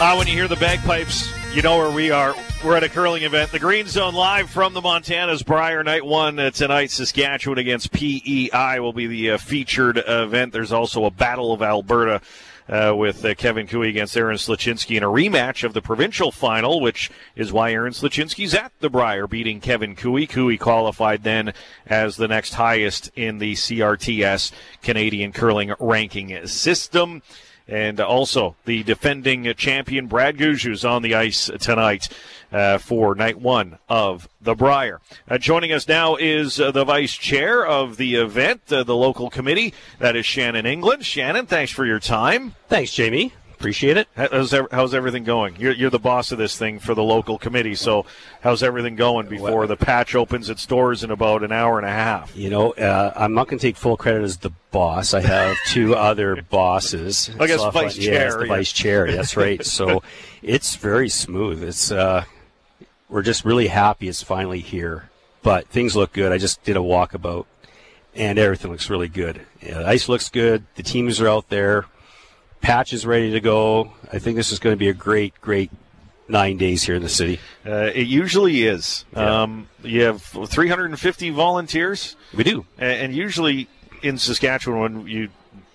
Uh, when you hear the bagpipes, you know where we are. We're at a curling event. The Green Zone live from the Montana's Brier Night 1 uh, tonight. Saskatchewan against PEI will be the uh, featured event. There's also a Battle of Alberta uh, with uh, Kevin Koe against Aaron Sluchinski in a rematch of the provincial final, which is why Aaron Sluchinski's at the Brier, beating Kevin Koe. Koe qualified then as the next highest in the CRTS Canadian curling ranking system. And also the defending champion Brad Gushue on the ice tonight uh, for night one of the Brier. Uh, joining us now is uh, the vice chair of the event, uh, the local committee. That is Shannon England. Shannon, thanks for your time. Thanks, Jamie. Appreciate it. How's, how's everything going? You're, you're, the boss of this thing for the local committee, so how's everything going before well, the patch opens its doors in about an hour and a half? You know, uh, I'm not going to take full credit as the boss. I have two other bosses. I guess so vice chair. Yeah, the yeah. vice chair. That's right. so it's very smooth. It's uh, we're just really happy it's finally here. But things look good. I just did a walkabout, and everything looks really good. Yeah, the ice looks good. The teams are out there patch is ready to go. I think this is going to be a great, great nine days here in the city. Uh, it usually is. Yeah. Um, you have 350 volunteers. We do, and, and, usually in Saskatchewan, when you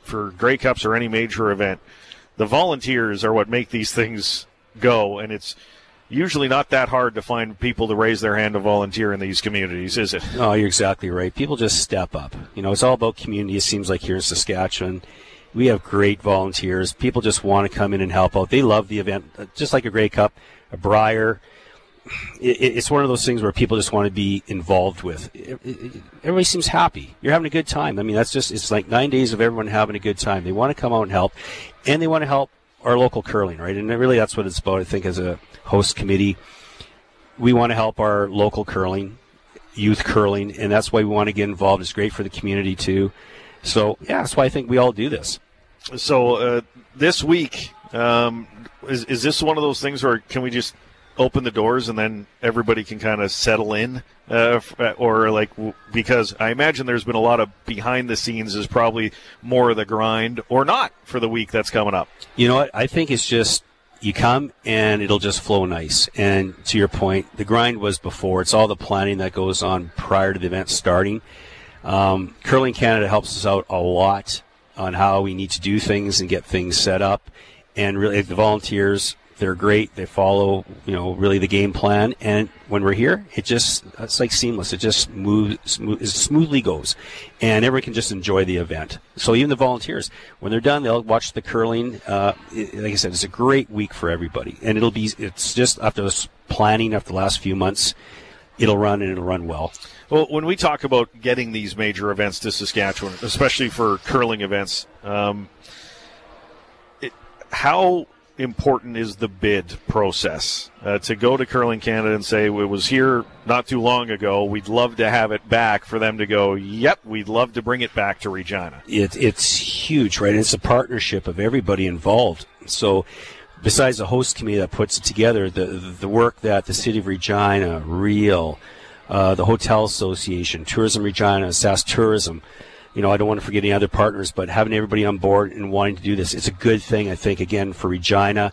for Grey Cups or any major event, the volunteers are what make these things go, and it's usually not that hard to find people to raise their hand to volunteer in these communities, is it? Oh, you're exactly right. People just step up. You know, it's all about community. It seems like here in Saskatchewan we have great volunteers. People just want to come in and help out. They love the event, uh, just like a Grey Cup, a Brier. it's one of those things where people just want to be involved with. everybody seems happy. You're having a good time. I mean, that's just, it's like nine days of everyone having a good time. They want to come out and help, and they want to help our local curling, right? And really that's what it's about, I think, as a host committee. We want to help our local curling, youth curling, and that's why we want to get involved. It's great for the community, too. So, yeah, that's why I think we all do this. So uh, this week, um, is is this one of those things where can we just open the doors and then everybody can kind of settle in, uh, uh or like because I imagine there's been a lot of behind the scenes is probably more of the grind or not for the week that's coming up. You know what? I think it's just you come and it'll just flow nice. And to your point, the grind was before. It's all the planning that goes on prior to the event starting. Um, Curling Canada helps us out a lot on how we need to do things and get things set up. And really, the volunteers, they're great. They follow, you know, really the game plan. And when we're here, it just, it's like seamless. It just moves, smooth, smoothly goes. And everyone can just enjoy the event. So even the volunteers, when they're done, they'll watch the curling. Uh, like I said, it's a great week for everybody. And it'll be, it's just after this planning after the last few months, it'll run and it'll run well. Well, when we talk about getting these major events to Saskatchewan, especially for curling events, um, it, how important is the bid process uh, to go to Curling Canada and say it was here not too long ago. We'd love to have it back. For them to go, yep, we'd love to bring it back to Regina. It, it's huge, right? It's a partnership of everybody involved. So besides the host committee that puts it together, the the work that the city of Regina, Real, uh, the Hotel Association, Tourism Regina, SAS Tourism. You know, I don't want to forget any other partners, but having everybody on board and wanting to do this, it's a good thing, I think, again, for Regina,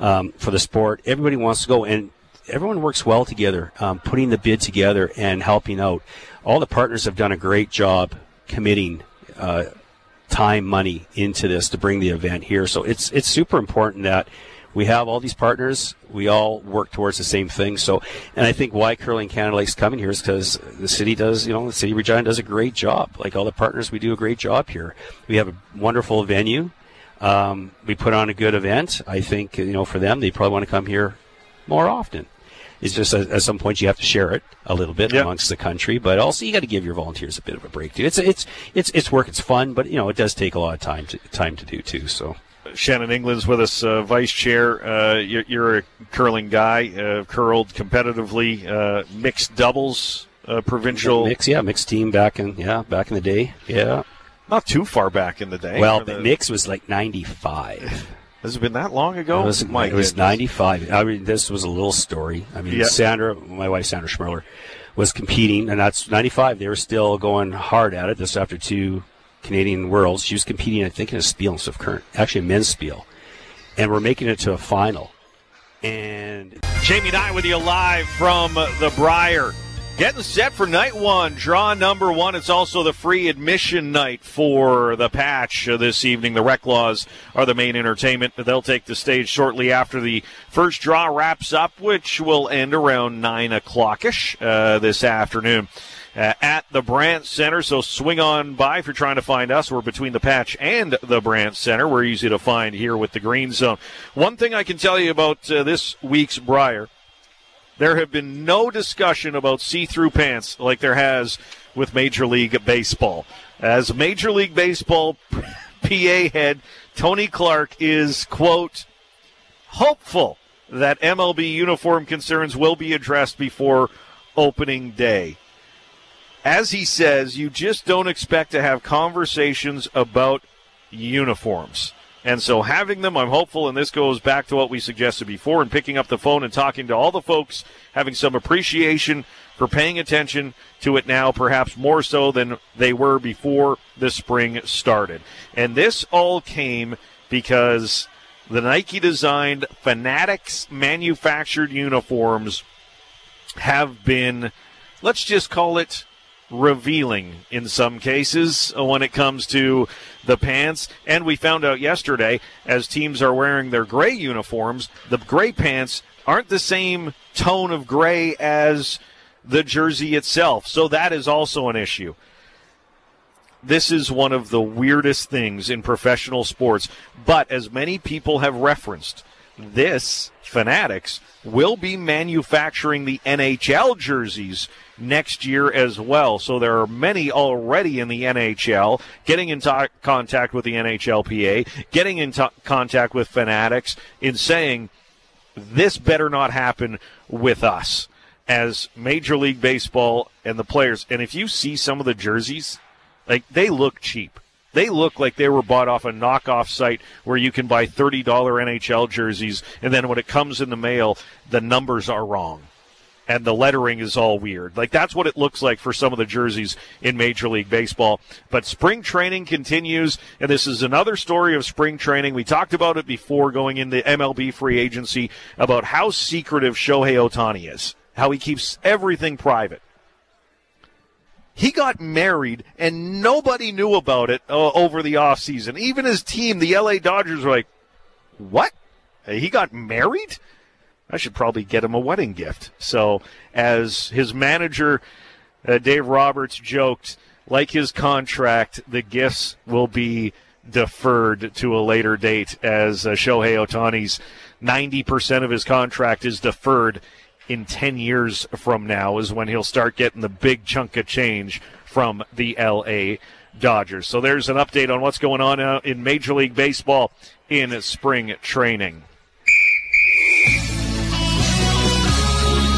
um, for the sport. Everybody wants to go, and everyone works well together, um, putting the bid together and helping out. All the partners have done a great job committing uh, time, money into this to bring the event here. So it's it's super important that we have all these partners. We all work towards the same thing. So, and I think why Curling Canada likes coming here is because the city does, you know, the city of Regina does a great job. Like all the partners, we do a great job here. We have a wonderful venue. Um, we put on a good event. I think, you know, for them, they probably want to come here more often. It's just at, at some point you have to share it a little bit yep. amongst the country, but also you got to give your volunteers a bit of a break too. It's it's it's it's work. It's fun, but you know it does take a lot of time to time to do too. So Shannon England's with us, uh, vice chair. Uh, you're, you're, a curling guy, uh, curled competitively, uh, mixed doubles, uh, provincial mix, yeah, mixed team back in yeah back in the day, yeah, not too far back in the day. Well, the mix was like '95. Has it been that long ago? It was, My it was 95. I mean, this was a little story. I mean, yeah. Sandra, my wife, Sandra Schmirler, was competing, and that's 95. They were still going hard at it. This after two Canadian Worlds. She was competing, I think, in a Spiel and Current, actually a men's Spiel. and we're making it to a final. And Jamie and I with you live from the Brier. Getting set for night one, draw number one. It's also the free admission night for the patch this evening. The Reklaws are the main entertainment. They'll take the stage shortly after the first draw wraps up, which will end around 9 o'clockish uh, this afternoon. Uh, at the Brandt Center. So swing on by if you're trying to find us. We're between the patch and the Brandt Center. We're easy to find here with the Green Zone. One thing I can tell you about uh, this week's Brier there have been no discussion about see-through pants like there has with Major League Baseball. As Major League Baseball PA head Tony Clark is quote hopeful that MLB uniform concerns will be addressed before opening day. As he says, you just don't expect to have conversations about uniforms. And so having them, I'm hopeful, and this goes back to what we suggested before, and picking up the phone and talking to all the folks, having some appreciation for paying attention to it now, perhaps more so than they were before the spring started. And this all came because the Nike designed Fanatics manufactured uniforms have been, let's just call it revealing in some cases when it comes to the pants. And we found out yesterday, as teams are wearing their gray uniforms, the gray pants aren't the same tone of gray as the jersey itself. So that is also an issue. This is one of the weirdest things in professional sports. But as many people have referenced, this, Fanatics, will be manufacturing the NHL jerseys next year as well. So there are many already in the NHL getting in t- contact with the NHLPA, getting in t- contact with Fanatics in saying this better not happen with us as Major League Baseball and the players. And if you see some of the jerseys, like they look cheap. They look like they were bought off a knockoff site where you can buy $30 NHL jerseys, and then when it comes in the mail, the numbers are wrong and the lettering is all weird. Like that's what it looks like for some of the jerseys in Major League Baseball. But spring training continues, and this is another story of spring training. We talked about it before going into MLB free agency about how secretive Shohei Ohtani is, how he keeps everything private. He got married and nobody knew about it uh, over the offseason. Even his team, the LA Dodgers, were like, What? He got married? I should probably get him a wedding gift. So, as his manager, uh, Dave Roberts, joked, like his contract, the gifts will be deferred to a later date as uh, Shohei Ohtani's 90% of his contract is deferred in 10 years from now is when he'll start getting the big chunk of change from the LA Dodgers. So there's an update on what's going on uh, in Major League Baseball in spring training.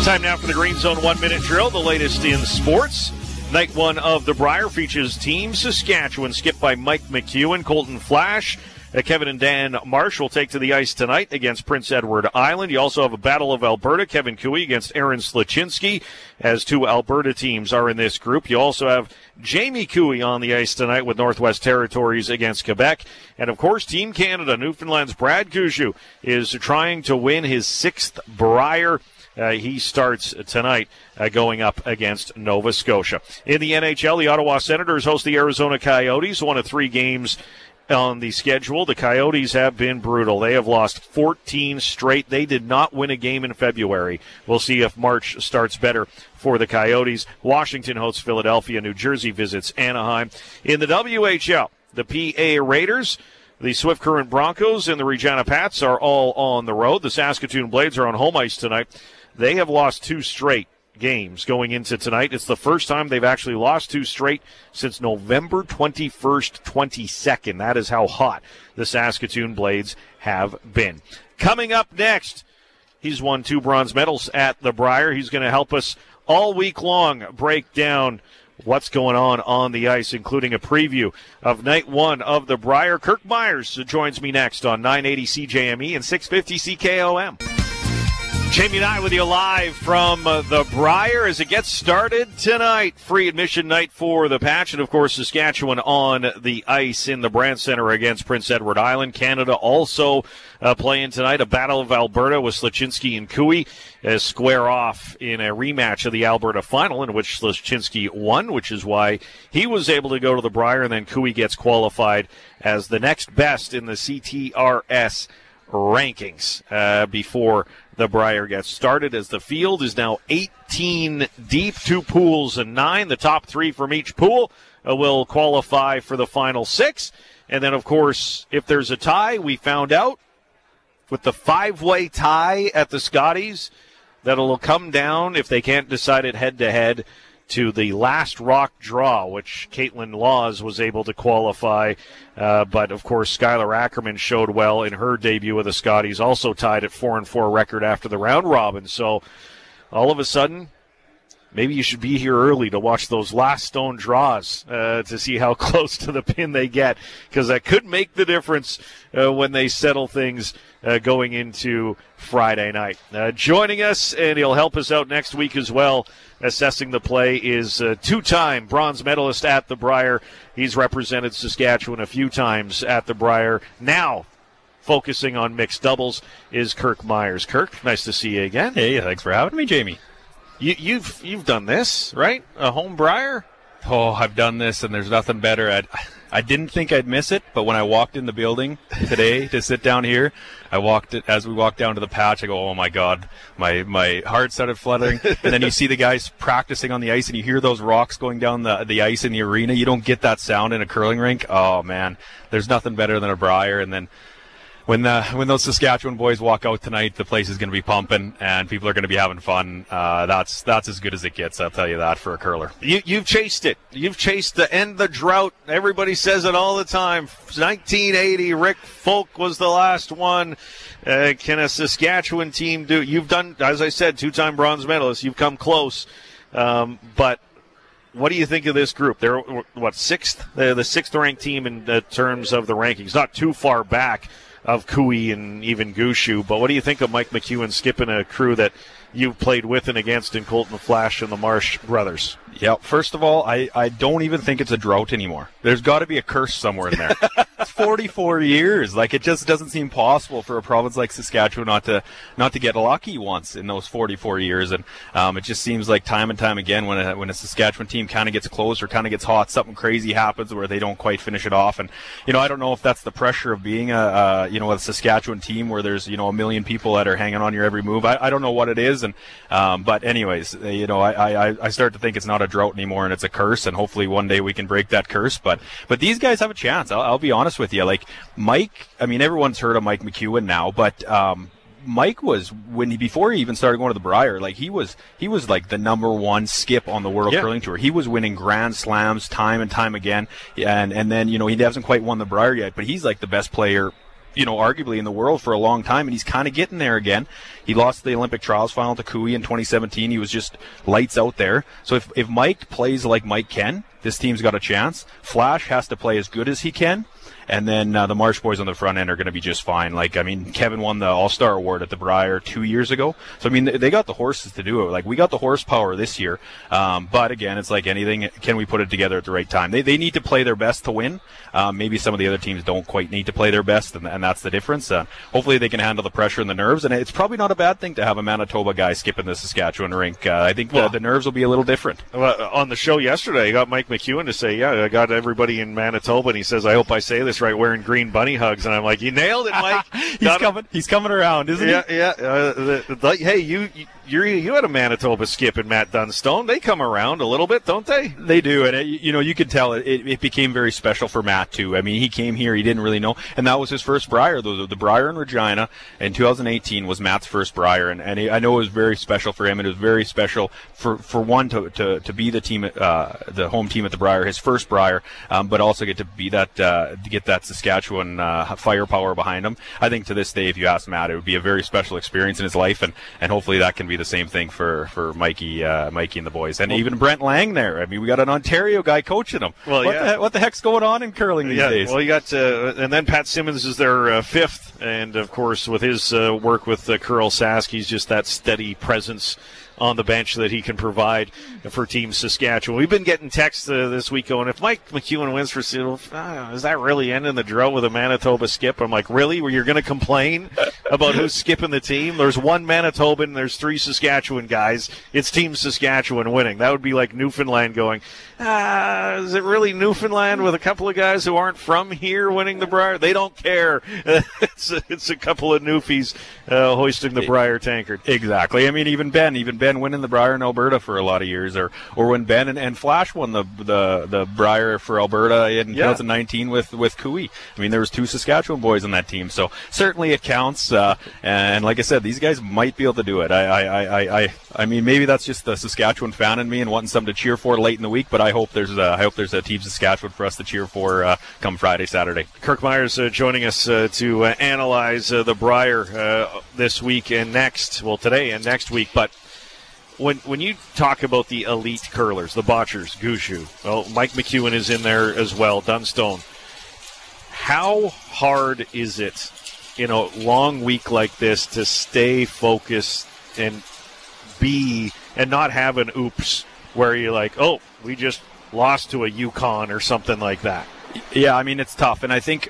Time now for the Green Zone one minute drill, the latest in sports. Night one of the Brier features Team Saskatchewan, skipped by Mike McEwen, Colton Flasch. Uh, Kevin and Dan Marsh will take to the ice tonight against Prince Edward Island. You also have a Battle of Alberta, Kevin Koe against Aaron Sluchinski, as two Alberta teams are in this group. You also have Jamie Koe on the ice tonight with Northwest Territories against Quebec. And of course, Team Canada, Newfoundland's Brad Gushue, is trying to win his sixth Brier uh, he starts tonight uh, going up against Nova Scotia. In the NHL, the Ottawa Senators host the Arizona Coyotes, one of three games on the schedule. The Coyotes have been brutal. They have lost 14 straight. They did not win a game in February. We'll see if March starts better for the Coyotes. Washington hosts Philadelphia. New Jersey visits Anaheim. In the WHL, the PA Raiders. The Swift Current Broncos and the Regina Pats are all on the road. The Saskatoon Blades are on home ice tonight they have lost two straight games going into tonight. It's the first time they've actually lost two straight since November 21st, 22nd. That is how hot the Saskatoon Blades have been. Coming up next, he's won two bronze medals at the Brier. He's going to help us all week long break down what's going on on the ice, including a preview of night one of the Brier. Kirk Muyres joins me next on 980 CJME and 650 CKOM. Jamie and I with you live from uh, the Brier as it gets started tonight. Free admission night for the patch, and of course, Saskatchewan on the ice in the Brandt Center against Prince Edward Island. Canada also uh, playing tonight. A battle of Alberta with Sluchinski and Koe as square off in a rematch of the Alberta final, in which Sluchinski won, which is why he was able to go to the Brier, and then Koe gets qualified as the next best in the CTRS rankings uh, before the Brier gets started as the field is now 18 deep, two pools and nine. The top three from each pool uh, will qualify for the final six. And then, of course, if there's a tie, we found out with the five way tie at the Scotties that it'll come down if they can't decide it head to head to the last rock draw, which Kaitlyn Lawes was able to qualify. Uh, but of course, Skylar Ackerman showed well in her debut with the Scotties, also tied at four and four record after the round robin. So all of a sudden, maybe you should be here early to watch those last stone draws uh, to see how close to the pin they get, because that could make the difference uh, when they settle things uh, going into Friday night. Uh, joining us, and he'll help us out next week as well, assessing the play, is two time bronze medalist at the Brier. He's represented Saskatchewan a few times at the Brier. Now, focusing on mixed doubles is Kirk Muyres. Kirk, nice to see you again. Hey, thanks for having me, Jamie. You, have you've, you've done this, right? A home Brier. Oh, I've done this, and there's nothing better. I I didn't think I'd miss it, but when I walked in the building today to sit down here, I walked it as we walked down to the patch. I go, oh my god, my my heart started fluttering. and then you see the guys practicing on the ice, and you hear those rocks going down the the ice in the arena. You don't get that sound in a curling rink. Oh man, there's nothing better than a Brier, and then when the when those Saskatchewan boys walk out tonight, the place is going to be pumping and people are going to be having fun. Uh, that's that's as good as it gets. I'll tell you that for a curler. You, you've chased it. You've chased the end the drought. Everybody says it all the time. 1980, Rick Folk was the last one. Uh, can a Saskatchewan team do? You've done, as I said, two-time bronze medalist. You've come close, um, but what do you think of this group? They're what sixth? They're the sixth ranked team in uh, terms of the rankings. Not too far back of Koe and even Gushue. But what do you think of Mike McEwen skipping a crew that you've played with and against in Colton Flasch and the Marsh brothers? Yeah, first of all, I, I don't even think it's a drought anymore. There's got to be a curse somewhere in there. it's 44 years. Like it just doesn't seem possible for a province like Saskatchewan not to not to get lucky once in those 44 years. And um, it just seems like time and time again when a, when a Saskatchewan team kind of gets close or kind of gets hot, something crazy happens where they don't quite finish it off. And you know, I don't know if that's the pressure of being a, you know a Saskatchewan team where there's you know a million people that are hanging on your every move. I, I don't know what it is. And um, but anyways, you know, I, I I start to think it's not a drought anymore and it's a curse and hopefully one day we can break that curse but but these guys have a chance I'll, I'll be honest with you like Mike I mean everyone's heard of Mike McEwen now but um, Mike was when he before he even started going to the Brier, like he was he was like the number one skip on the World yeah. Curling Tour. He was winning Grand Slams time and time again, and and then you know he hasn't quite won the Brier yet, but he's like the best player you know, arguably in the world for a long time, and he's kind of getting there again. He lost the Olympic trials final to Koe in 2017. He was just lights out there. So if, if Mike plays like Mike can, this team's got a chance. Flasch has to play as good as he can and then uh, the Marsh boys on the front end are going to be just fine. Like I mean, Kevin won the All Star award at the Brier two years ago, so I mean they got the horses to do it. Like we got the horsepower this year, um, but again, it's like anything. Can we put it together at the right time? They they need to play their best to win. Um, maybe some of the other teams don't quite need to play their best, and, and that's the difference. Uh, hopefully, they can handle the pressure and the nerves, and it's probably not a bad thing to have a Manitoba guy skipping the Saskatchewan rink. Uh, I think well, the, the, nerves will be a little different. Well, on the show yesterday, I got Mike McEwen to say, "Yeah, I got everybody in Manitoba," and he says, "I hope I say this right, wearing green bunny hugs, and I'm like, you nailed it, Mike. he's Got coming. Him. He's coming around, isn't yeah, he? Yeah, yeah. Uh, the, the, hey, you, you you had a Manitoba skip and Matt Dunstone. They come around a little bit, don't they? They do, and it, you know you can tell it, it, it. became very special for Matt too. I mean, he came here, he didn't really know, and that was his first Brier. The, the Brier in Regina in 2018 was Matt's first Brier, and, and I know it was very special for him. And it was very special for, for one to, to, to be the team, uh, the home team at the Brier, his first Brier, um, but also get to be that uh, get that Saskatchewan uh, firepower behind him. I think to this day, if you ask Matt, it would be a very special experience in his life, and, and hopefully that can be the same thing for for Mikey, uh, Mikey and the boys, and even Brent Laing there. I mean, we got an Ontario guy coaching them. Well, what yeah. The, what the heck's going on in curling these yeah, days? Well, you got uh, and then Pat Simmons is their uh, fifth, and of course with his uh, work with uh, Curl Sask, he's just that steady presence on the bench that he can provide for Team Saskatchewan. We've been getting texts uh, this week going, if Mike McEwen wins for Seattle, uh, is that really ending the drought with a Manitoba skip? I'm like, really? Where you're going to complain about who's skipping the team? There's one Manitoban, there's three Saskatchewan guys. It's Team Saskatchewan winning. That would be like Newfoundland going, ah, is it really Newfoundland with a couple of guys who aren't from here winning the Brier? They don't care. it's, a, it's a couple of Newfies uh, hoisting the Brier tankard. Exactly. I mean, even Ben, even Ben winning the Brier in Alberta for a lot of years, or or when Ben and, and Flasch won the the the Brier for Alberta in yeah. 2019 with with Koe. I mean, there was two Saskatchewan boys on that team, so certainly it counts. Uh, and like I said, these guys might be able to do it. I I, I, I I mean, maybe that's just the Saskatchewan fan in me and wanting something to cheer for late in the week, but I hope there's a, I hope there's a team Saskatchewan for us to cheer for uh, come Friday, Saturday. Kirk Muyres uh, joining us uh, to uh, analyze uh, the Brier uh, this week and next. Well, today and next week, but when when you talk about the elite curlers, the Bottchers, Gushue, well, Mike McEwen is in there as well, Dunstone. How hard is it in a long week like this to stay focused and be and not have an oops where you're like, oh, we just lost to a Yukon or something like that? Yeah, I mean it's tough, and I think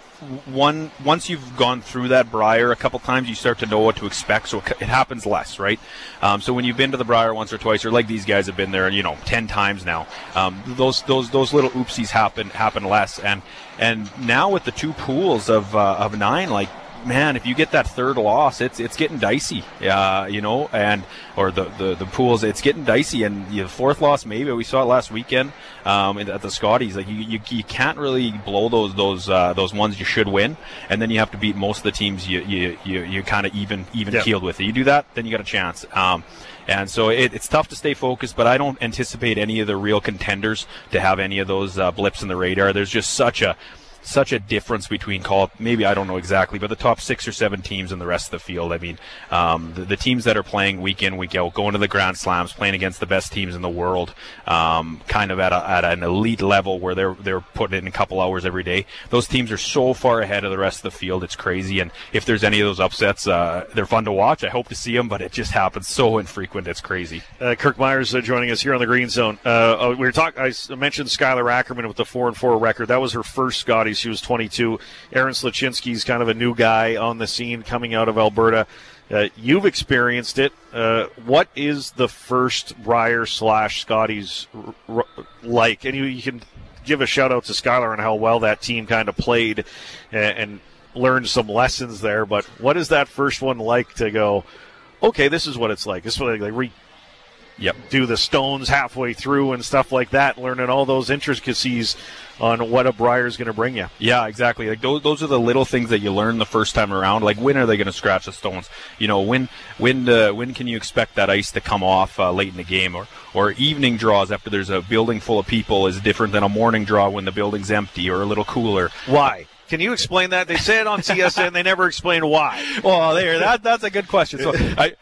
one once you've gone through that Brier a couple times, you start to know what to expect, so it, happens less, right? Um, so when you've been to the Brier once or twice, or like these guys have been there, you know, ten times now, um, those those those little oopsies happen happen less, and and now with the two pools of uh, of nine, like man, if you get that third loss, it's it's getting dicey. Uh, you know, and or the, the, the pools, it's getting dicey. And the fourth loss, maybe we saw it last weekend um, at the Scotties. Like you, you, you can't really blow those those uh, those ones you should win, and then you have to beat most of the teams you you you, you kind of even even yep. keeled with. You do that, then you got a chance. Um, and so it, it's tough to stay focused, but I don't anticipate any of the real contenders to have any of those uh, blips in the radar. There's just such a such a difference between call maybe I don't know exactly, but the top six or seven teams in the rest of the field. I mean, um, the, the, teams that are playing week in week out, going to the Grand Slams, playing against the best teams in the world, um, kind of at, a, at an elite level where they're they're putting in a couple hours every day. Those teams are so far ahead of the rest of the field. It's crazy. And if there's any of those upsets, uh, they're fun to watch. I hope to see them, but it just happens so infrequent. It's crazy. Uh, Kirk Muyres uh, joining us here on the Green Zone. Uh, uh, we were talking. I mentioned Skylar Ackerman with the four and four record. That was her first Scotty. She was 22. Aaron Sluchinski's kind of a new guy on the scene coming out of Alberta. Uh, you've experienced it. Uh, what is the first Brier slash Scotties r- r- like? And you, you, can give a shout out to Skylar and how well that team kind of played and, and learned some lessons there. But what is that first one like to go? Okay, this is what it's like. This is what like re- yep. do the stones halfway through and stuff like that, learning all those intricacies on what a Brier is going to bring you. Yeah, exactly. Like those, those are the little things that you learn the first time around. Like when are they going to scratch the stones? You know, when when uh, when can you expect that ice to come off uh, late in the game, or or evening draws after there's a building full of people is different than a morning draw when the building's empty or a little cooler. Why? Can you explain that? They say it on TSN. And they never explain why. Well, there. That that's a good question. So I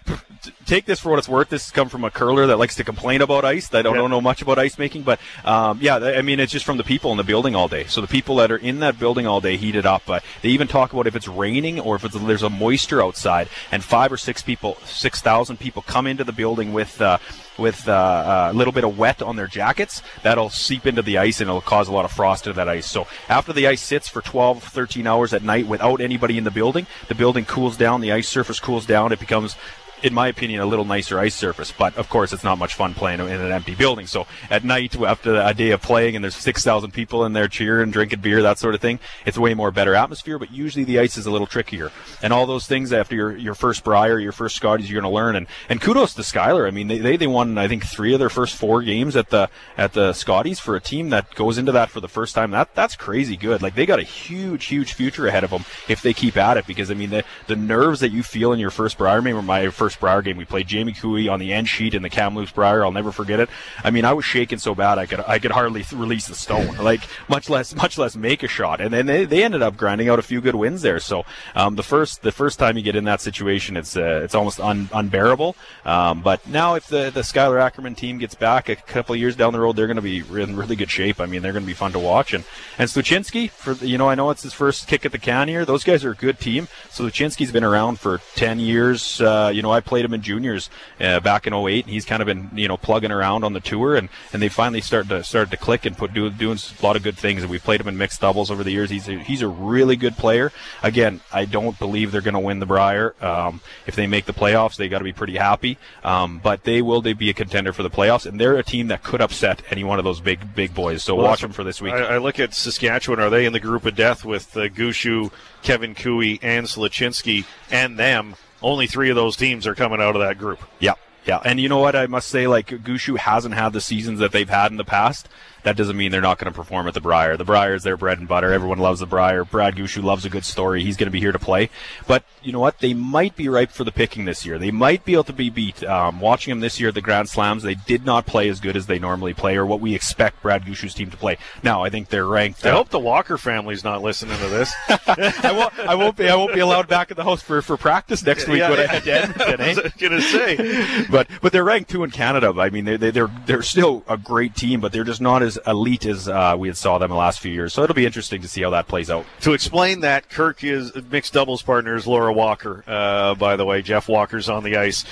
take this for what it's worth. This has come from a curler that likes to complain about ice. I don't, know much about ice making, but um, yeah, I mean, it's just from the people in the building all day. So the people that are in that building all day heat it up. Uh, they even talk about if it's raining or if there's a moisture outside, and five or six people, six thousand people come into the building with. Uh, with uh, a little bit of wet on their jackets, that'll seep into the ice and it'll cause a lot of frost to that ice. So after the ice sits for 12, 13 hours at night without anybody in the building, the building cools down, the ice surface cools down, it becomes in my opinion, a little nicer ice surface. But of course, it's not much fun playing in an empty building. So at night, after a day of playing, and there's 6,000 people in there cheering, drinking beer, that sort of thing, it's way more better atmosphere. But usually the ice is a little trickier, and all those things after your your first Brier, your first Scotties, you're going to learn. And and kudos to Skylar. I mean, they, they they won I think three of their first four games at the at the Scotties for a team that goes into that for the first time. That that's crazy good. Like they got a huge huge future ahead of them if they keep at it. Because I mean the the nerves that you feel in your first Brier, I remember my first Brier game. We played Jamie Koe on the end sheet in the Kamloops Brier. I'll never forget it. I mean, I was shaking so bad I could I could hardly release the stone, like much less much less make a shot. And then they, they ended up grinding out a few good wins there. So um, the first the first time you get in that situation, it's uh, it's almost un, unbearable. Um, but now if the the Skylar Ackerman team gets back a couple years down the road, they're going to be in really good shape. I mean, they're going to be fun to watch. And and Sluchinski, for you know, I know it's his first kick at the can here. Those guys are a good team. Sluchinski's been around for ten years. Uh, you know, I played him in juniors uh, back in 08. and He's kind of been you know plugging around on the tour, and, and they finally started to started to click and put do, doing a lot of good things. And we played him in mixed doubles over the years. He's a, he's a really good player. Again, I don't believe they're going to win the Brier. Um, if they make the playoffs, they got to be pretty happy. Um, but they will they be a contender for the playoffs, and they're a team that could upset any one of those big big boys. So Well, watch them for this week. I, I look at Saskatchewan. Are they in the group of death with uh, Gushue, Kevin Koe, and Sluchinski, and them? Only three of those teams are coming out of that group. Yeah, yeah. And you know what? I must say, like, Gushue hasn't had the seasons that they've had in the past. That doesn't mean they're not going to perform at the Brier. The Brier is their bread and butter. Everyone loves the Brier. Brad Gushue loves a good story. He's going to be here to play. But you know what? They might be ripe for the picking this year. They might be able to be beat. Um, watching them this year at the Grand Slams, they did not play as good as they normally play, or what we expect Brad Gushue's team to play. Now, I think they're ranked. I uh, hope the Walker family's not listening to this. I won't. I won't be. I won't be allowed back at the house for, for practice next week Yeah, when I yeah. head to Edmonton. eh? I was gonna say. but but they're ranked two in Canada. I mean, they, they, they're they're still a great team, but they're just not as elite as uh, we had saw them the last few years. So it'll be interesting to see how that plays out. To explain that, Kirk is mixed doubles partner is Laura Walker. Uh, by the way, Geoff Walker's on the ice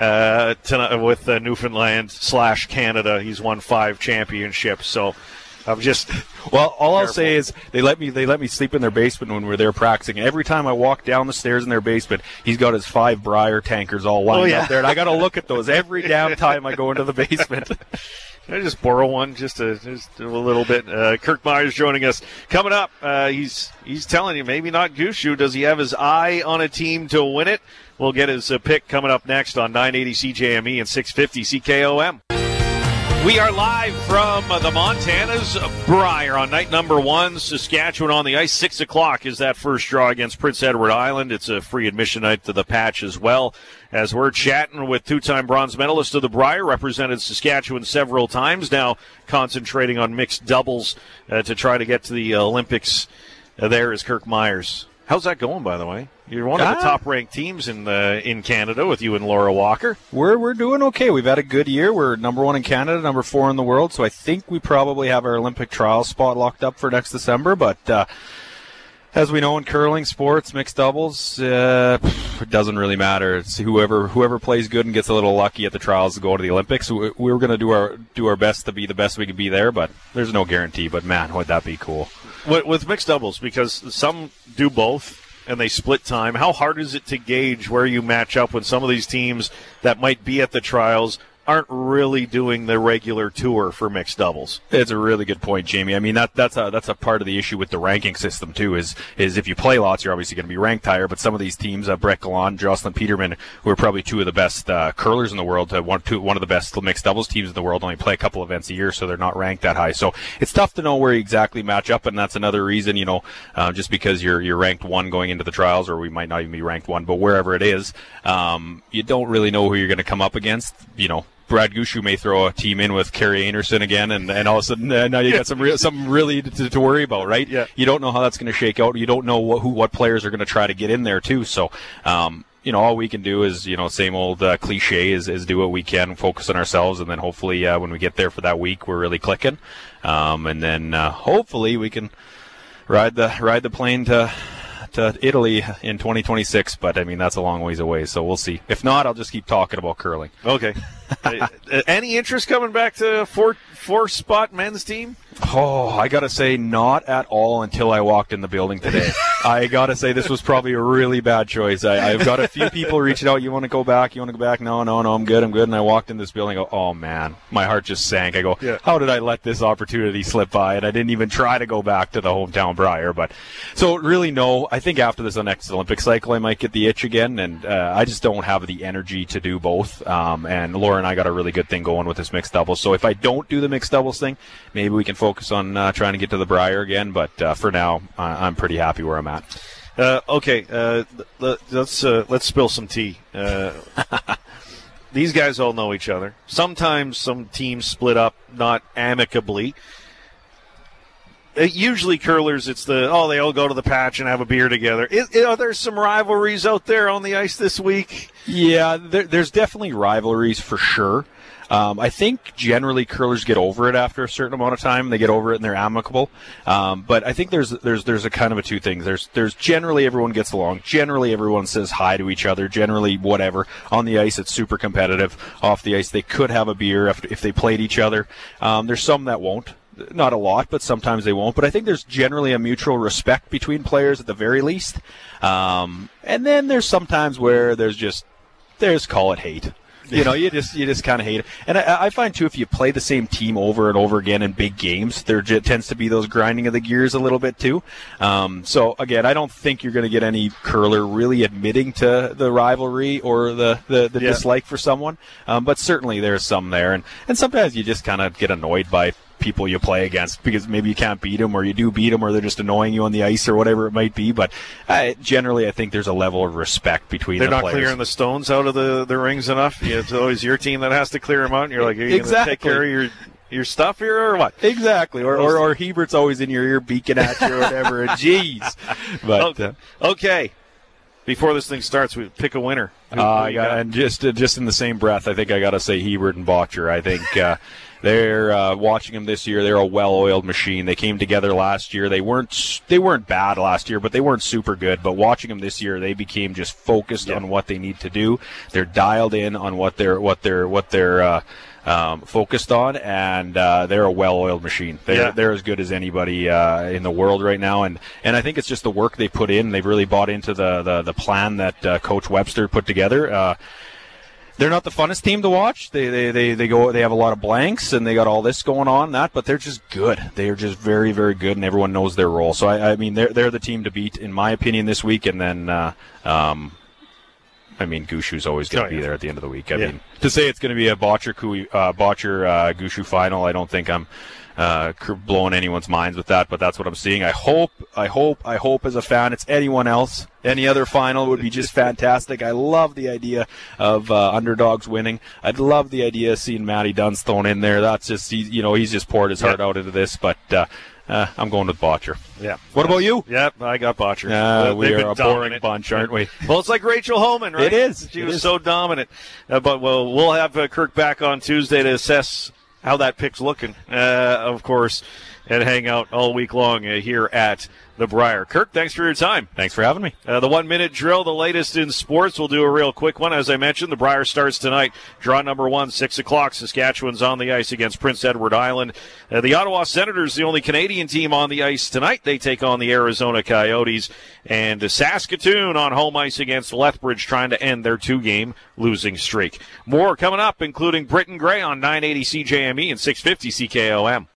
uh, tonight with uh, Newfoundland slash Canada. He's won five championships. So I'm just Well, all I'll say is they let me they let me sleep in their basement when we are there practicing. Every time I walk down the stairs in their basement, he's got his five Brier tankers all lined Oh, yeah. up there, and I got to look at those every damn time I go into the basement. I just borrow one just a just a little bit. Uh, Kirk Muyres joining us coming up. Uh, he's he's telling you maybe not Gushue. Does he have his eye on a team to win it? We'll get his uh, pick coming up next on 980 CJME and 650 CKOM. We are live from the Montana's Brier on night number one. Saskatchewan on the ice. Six o'clock is that first draw against Prince Edward Island. It's a free admission night to the patch as well. As we're chatting with two-time bronze medalist of the Brier, represented Saskatchewan several times. Now concentrating on mixed doubles uh, to try to get to the Olympics. Uh, there is Kirk Muyres. How's that going, by the way? You're one of the Ah. top-ranked teams in the in Canada with you and Laura Walker. We're we're doing okay. We've had a good year. We're number one in Canada, number four in the world. So I think we probably have our Olympic trial spot locked up for next December. But uh, as we know in curling, sports, mixed doubles, uh, it doesn't really matter. It's whoever whoever plays good and gets a little lucky at the trials to go to the Olympics. We, we're going to do our do our best to be the best we can be there. But there's no guarantee. But man, would that be cool? With, with mixed doubles because some do both and they split time. How hard is it to gauge where you match up with some of these teams that might be at the trials aren't really doing the regular tour for mixed doubles? It's a really good point, Jamie. I mean that that's a that's a part of the issue with the ranking system too. Is is if you play lots, you're obviously going to be ranked higher. But some of these teams, uh, Brett Gallant, Jocelyn Peterman, who are probably two of the best uh, curlers in the world, uh, one two one of the best mixed doubles teams in the world, only play a couple events a year, so they're not ranked that high. So it's tough to know where you exactly match up, and that's another reason, you know, uh, just because you're you're ranked one going into the trials, or we might not even be ranked one, but wherever it is, um, you don't really know who you're going to come up against. You know, Brad Gushue may throw a team in with Kerri Einarson again, and, and all of a sudden uh, now you got some real, something really to, to worry about, right? Yeah. You don't know how that's going to shake out. You don't know what, who what players are going to try to get in there too. So, um, you know, all we can do is you know same old uh, cliche is, is do what we can, focus on ourselves, and then hopefully uh, when we get there for that week, we're really clicking, um, and then uh, hopefully we can ride the ride the plane to. To Italy in 2026, but I mean that's a long ways away, so we'll see. If not, I'll just keep talking about curling. Okay. Uh, any interest coming back to four four spot men's team? Oh, I gotta say, not at all until I walked in the building today. I gotta say, this was probably a really bad choice. I, I've got a few people reaching out. You want to go back? You want to go back? No, no, no. I'm good. I'm good. And I walked in this building. Go, oh man, my heart just sank. I go, Yeah. how did I let this opportunity slip by? And I didn't even try to go back to the hometown Brier. But so really, no. I think after this next Olympic cycle, I might get the itch again, and uh, I just don't have the energy to do both. Um, and And I got a really good thing going with this mixed doubles. So if I don't do the mixed doubles thing, maybe we can focus on uh, trying to get to the Brier again. But uh, for now, I I'm pretty happy where I'm at. Uh, okay, uh, let's uh, let's spill some tea. Uh, these guys all know each other. Sometimes some teams split up not amicably. Usually curlers, it's the oh they all go to the patch and have a beer together. Are there some rivalries out there on the ice this week? Yeah, there, there's definitely rivalries for sure. Um, I think generally curlers get over it after a certain amount of time. They get over it and they're amicable. Um, but I think there's there's there's a kind of a two things. There's there's generally everyone gets along. Generally everyone says hi to each other. Generally whatever on the ice it's super competitive. Off the ice they could have a beer if, if they played each other. Um, there's some that won't not a lot, but sometimes they won't. But I think there's generally a mutual respect between players at the very least. Um, and then there's sometimes where there's just there's call it hate. You know, you just you just kind of hate it. And I, I, find too, if you play the same team over and over again in big games, there j- tends to be those grinding of the gears a little bit too. Um, so again, I don't think you're going to get any curler really admitting to the rivalry or the the, the yeah. dislike for someone. Um, but certainly there's some there, and and sometimes you just kind of get annoyed by people you play against because maybe you can't beat them or you do beat them or they're just annoying you on the ice or whatever it might be. But uh, generally, I think there's a level of respect between they're the not players. clearing the stones out of the, the rings enough. It's always your team that has to clear them out. And you're like, are you exactly. take care of your your stuff here or what? Exactly. Or, or, or Hebert's always in your ear beaking at you or whatever. Jeez. But okay. Uh, okay. Before this thing starts, we pick a winner. Who, uh, who got, and just uh, just in the same breath, I think I got to say Hebert and Bottcher. I think uh, they're uh, watching them this year. They're a well-oiled machine. They came together last year. They weren't they weren't bad last year, but they weren't super good. But watching them this year, they became just focused yeah. on what they need to do. They're dialed in on what they're what they're what they're uh, um, focused on, and uh, they're a well-oiled machine. They're, yeah. they're as good as anybody uh, in the world right now, and and I think it's just the work they put in. They've really bought into the the, the plan that uh, Coach Webster put together. They're not the funnest team to watch. They, they, they, they go, they have a lot of blanks and they got all this going on, that, but they're just good. They are just very, very good and everyone knows their role. So I, I mean, they're, they're the team to beat in my opinion this week. And then, uh, um, I mean, Gushue's always going to oh, be there at the end of the week. I yeah. mean, to say it's going to be a Bottcher, uh, Bottcher uh, Gushue final, I don't think I'm uh, blowing anyone's minds with that, but that's what I'm seeing. I hope, I hope, I hope as a fan, it's anyone else. Any other final would be just fantastic. I love the idea of uh, underdogs winning. I'd love the idea of seeing Matty Dunstone in there. That's just, he, you know, he's just poured his heart out into this, but. Uh, uh, I'm going with Bottcher. Yeah. What about you? Yep, I got Bottcher. Uh, we are a dominant. boring bunch, aren't we? well, it's like Rachel Homan, right? It is. She it was is. so dominant. Uh, but well, we'll have uh, Kirk back on Tuesday to assess how that pick's looking, uh, of course, and hang out all week long uh, here at the Brier. Kirk, thanks for your time. Thanks for having me. Uh, the one minute drill, the latest in sports. We'll do a real quick one. As I mentioned, the Brier starts tonight. Draw number one, 6 o'clock. Saskatchewan's on the ice against Prince Edward Island. Uh, the Ottawa Senators, the only Canadian team on the ice tonight. They take on the Arizona Coyotes. And Saskatoon on home ice against Lethbridge, trying to end their two game losing streak. More coming up, including Britton Gray on 980 CJME and 650 CKOM.